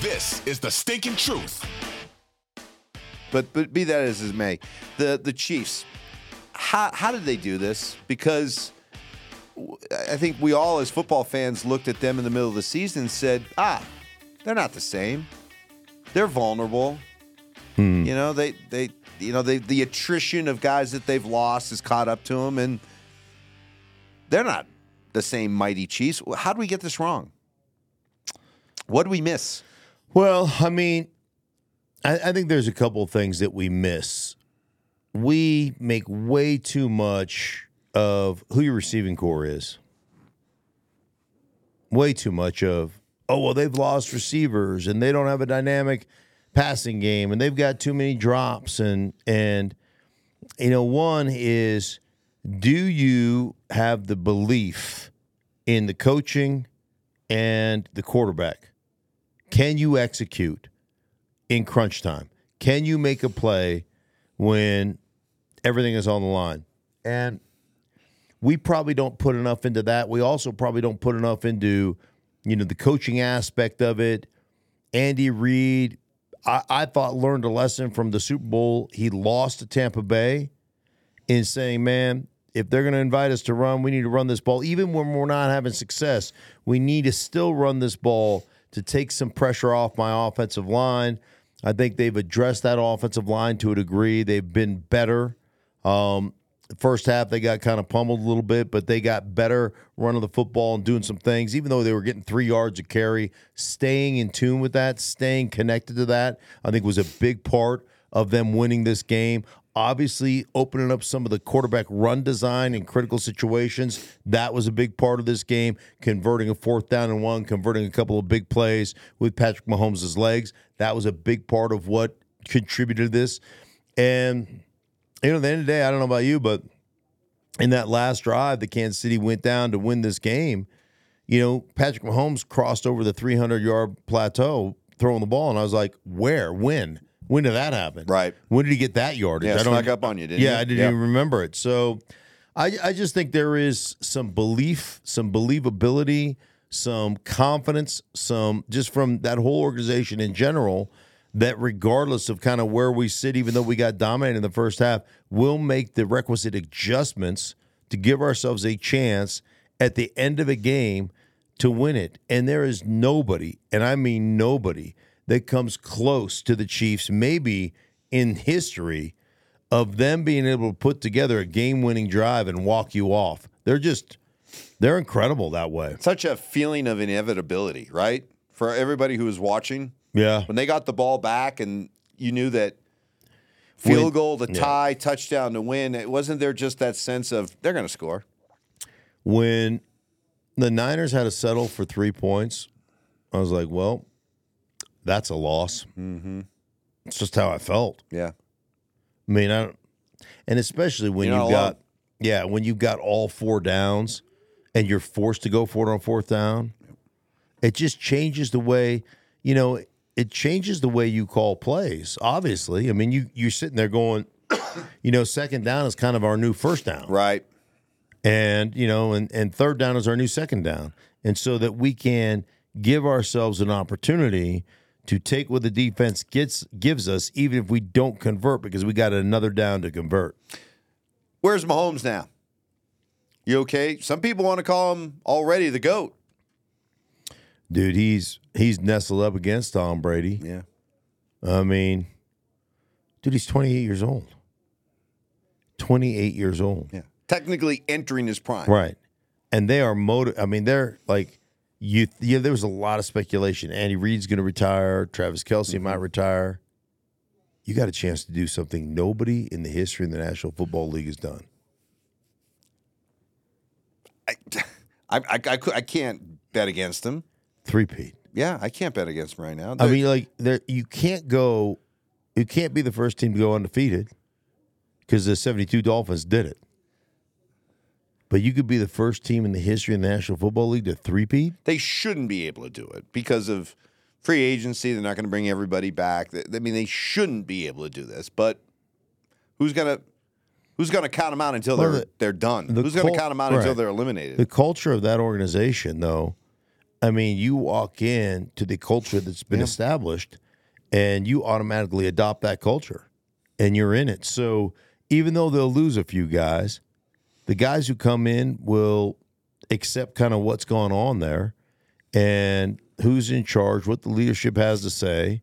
This is the stinking truth. But but be that as it may, the the Chiefs, how how did they do this? Because I think we all as football fans looked at them in the middle of the season and said, ah, they're not the same. They're vulnerable. You know, they they you know they the attrition of guys that they've lost has caught up to them, and they're not the same mighty Chiefs. How do we get this wrong? What do we miss? Well, I mean, I, I think there's a couple of things that we miss. We make way too much of who your receiving corps is. Way too much of, oh, well, they've lost receivers and they don't have a dynamic passing game and they've got too many drops. And, and you know, one is do you have the belief in the coaching and the quarterback? Can you execute in crunch time? Can you make a play when everything is on the line? And we probably don't put enough into that. We also probably don't put enough into, you know, the coaching aspect of it. Andy Reid, I, I thought learned a lesson from the Super Bowl. He lost to Tampa Bay in saying, man, if they're going to invite us to run, we need to run this ball. Even when we're not having success, we need to still run this ball to take some pressure off my offensive line. I think they've addressed that offensive line to a degree. They've been better. Um, first half, they got kind of pummeled a little bit, but they got better running the football and doing some things, even though they were getting three yards of carry. Staying in tune with that, staying connected to that, I think was a big part of them winning this game. Obviously, opening up some of the quarterback run design in critical situations. That was a big part of this game. Converting a fourth down and one, converting a couple of big plays with Patrick Mahomes' legs. That was a big part of what contributed to this. And, you know, at the end of the day, I don't know about you, but in that last drive the Kansas City went down to win this game, you know, Patrick Mahomes crossed over the 300 yard plateau throwing the ball. And I was like, where? When? When did that happen? Right. When did he get that yardage? Yeah, I don't snuck up on you, didn't yeah, you? I didn't Yep. even remember it. So I, I just think there is some belief, some believability, some confidence, some just from that whole organization in general that regardless of kind of where we sit, even though we got dominated in the first half, we'll make the requisite adjustments to give ourselves a chance at the end of a game to win it. And there is nobody, and I mean nobody, that comes close to the Chiefs, maybe in history, of them being able to put together a game winning drive and walk you off. They're just, they're incredible that way. Such a feeling of inevitability, right? For everybody who was watching, Yeah. when they got the ball back and you knew that field goal yeah. tie, touchdown to win, it wasn't there just that sense of they're going to score. When the Niners had to settle for three points, I was like, well, that's a loss. Mm-hmm. It's just how I felt. Yeah. I mean, I don't, and especially when You're you've got, yeah, when you've got all four downs and you're forced to go for it on fourth down, it just changes the way, you know, it changes the way you call plays. Obviously, I mean, you you're sitting there going, you know, second down is kind of our new first down, Right. and you know, and and third down is our new second down, and so that we can give ourselves an opportunity to take what the defense gets gives us, even if we don't convert, because we got another down to convert. Where's Mahomes now? You okay? Some people want to call him already the GOAT. Dude, he's he's nestled up against Tom Brady. Yeah. I mean, dude, he's 28 years old. 28 years old. Yeah. Technically entering his prime. Right. And they are motiv I mean, they're like you yeah, there was a lot of speculation. Andy Reid's gonna retire, Travis Kelce mm-hmm. might retire. You got a chance to do something nobody in the history of the National Football League has done. I, I, I, cou- I can't bet against him. Three Pete. Yeah, I can't bet against him right now. I mean, like there you can't go you can't be the first team to go undefeated because the 72 Dolphins did it. But you could be the first team in the history of the National Football League to three-peat. they shouldn't be able to do it because of free agency. They're not going to bring everybody back. I mean, they shouldn't be able to do this. But who's gonna who's gonna count them out until Well, they're the- they're done? the Who's gonna count them out until they're eliminated? The culture of that organization, though, I mean, you walk in to the culture that's been established and you automatically adopt that culture and you're in it. So even though they'll lose a few guys, the guys who come in will accept kind of what's going on there and who's in charge, what the leadership has to say.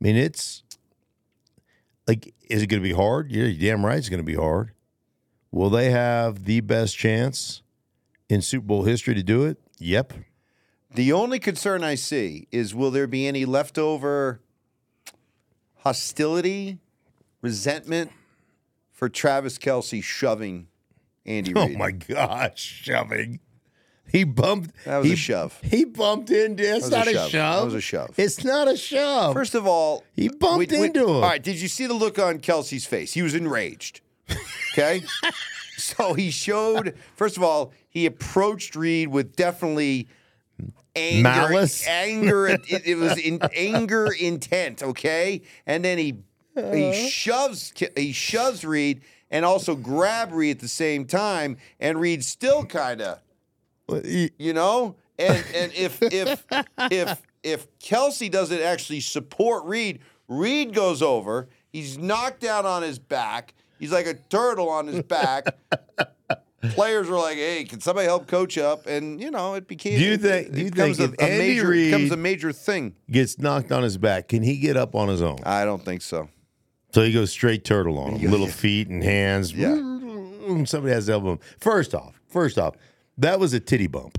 I mean, it's like, is it going to be hard? Yeah, you're damn right it's going to be hard. Will they have the best chance in Super Bowl history to do it? Yep. The only concern I see is will there be any leftover hostility, resentment for Travis Kelce shoving Andy Oh my gosh, shoving. He bumped. That was he, a shove. He bumped into. It's not a a shove. shove. That was a shove. It's not a shove. First of all, He bumped into him. All right, did you see the look on Kelce's face? He was enraged. Okay, so he showed. First of all, he approached Reid with definitely anger, Malice? anger. it, it was in anger intent. Okay, and then he Uh-huh. he shoves he shoves Reid and also grab Reid at the same time, and Reid still kind of you know? And and if if if if kelce doesn't actually support reid reid goes over. He's knocked down on his back. He's like a turtle on his back. Players were like hey can somebody help coach up? And you know it became Do you think- it do you think a, if a Andy major it becomes a major thing. gets knocked on his back. Can he get up on his own? i don't think so So he goes straight turtle on him, little feet and hands. Yeah. Mm-hmm. Somebody has to elbow him. First off, first off, that was a titty bump.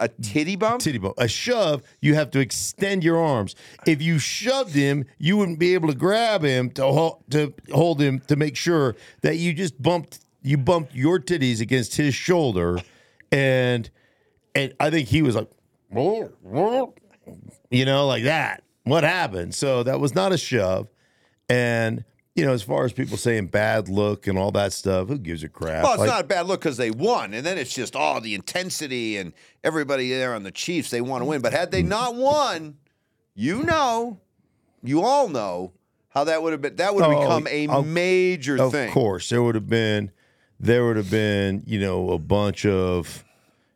a titty bump Titty bump. A shove, you have to extend your arms. If you shoved him, you wouldn't be able to grab him to hold, to hold him to make sure that you just bumped you bumped your titties against his shoulder, and and I think he was like, you know, like that. What happened? So that was not a shove, and. You know, as far as people saying bad look and all that stuff, who gives a crap? well, it's Like- not a bad look because they won, and then it's just all the intensity and everybody there on the Chiefs. They want to win, but had they not won, you know, you all know how that would have been. That would have Oh, become a of- major Of thing. course, there would have been, there would have been, you know, a bunch of,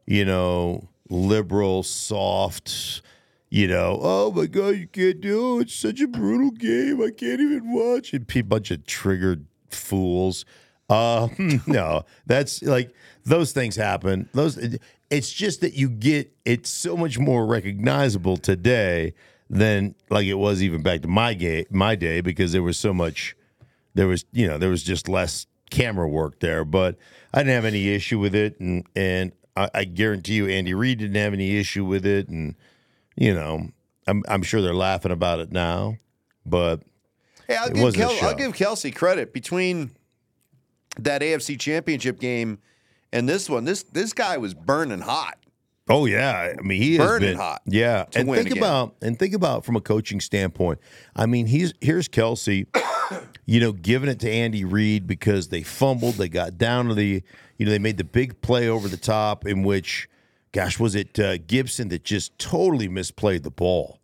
you know, liberal, soft, you know, oh my god, you can't do it. It's such a brutal game. I can't even watch it. A bunch of triggered fools. Uh, no, that's like those things happen. Those, it's just that you get it's so much more recognizable today than like it was even back to my game, my day, because there was so much there was you know there was just less camera work there but i didn't have any issue with it and and i, I guarantee you andy reid didn't have any issue with it and you know i'm, I'm sure they're laughing about it now but Hey, I'll give, Kel- I'll give Kelce credit between that AFC Championship game and this one. This this guy was burning hot. oh yeah i mean he has Burning been hot yeah and think again. about and think about from a coaching standpoint i mean he's here's kelce you know, giving it to Andy Reid because they fumbled. They got down to the, you know, they made the big play over the top in which, gosh, was it uh, Gibson that just totally misplayed the ball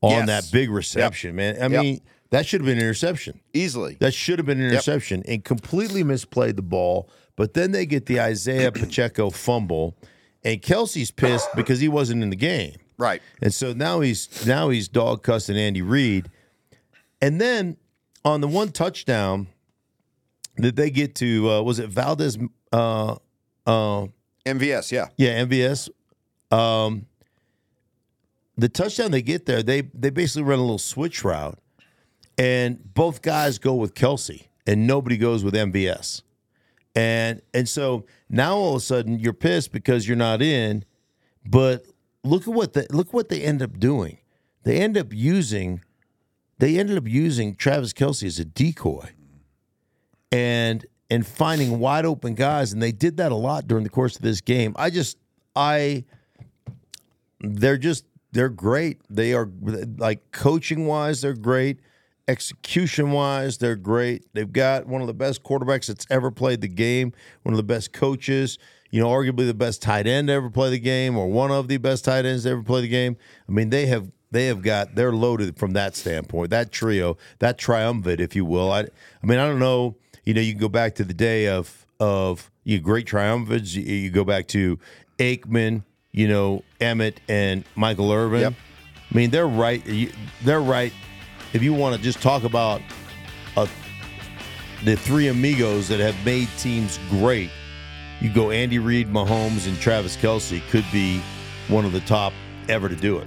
on Yes. that big reception, man? I Yep. mean, that should have been an interception. Easily. That should have been an interception and completely misplayed the ball. But then they get the Isaiah Pacheco fumble, and Kelce's pissed because he wasn't in the game. Right. And so now he's now he's dog cussing Andy Reid. And then on the one touchdown that they get to uh, was it Valdes uh uh MVS, yeah. yeah, MVS. Um the touchdown they get there, they they basically run a little switch route and both guys go with Kelce and nobody goes with MVS. And and so now all of a sudden you're pissed because you're not in, but look at what the look what they end up doing. They end up using they ended up using Travis Kelce as a decoy and and finding wide open guys, and they did that a lot during the course of this game. I just I they're just they're great. They are like coaching wise, they're great. Execution wise, they're great. They've got one of the best quarterbacks that's ever played the game, one of the best coaches, you know, arguably the best tight end to ever play the game, or one of the best tight ends to ever play the game. I mean, they have they have got they're loaded from that standpoint. That trio, that triumvirate, if you will. I I mean, I don't know. You know, you can go back to the day of of you know, great triumvirates. You, you go back to Aikman, you know, Emmitt and Michael Irvin. Yep. I mean, they're right. They're right. If you want to just talk about a, the three amigos that have made teams great, you go Andy Reid, Mahomes, and Travis Kelce could be one of the top ever to do it.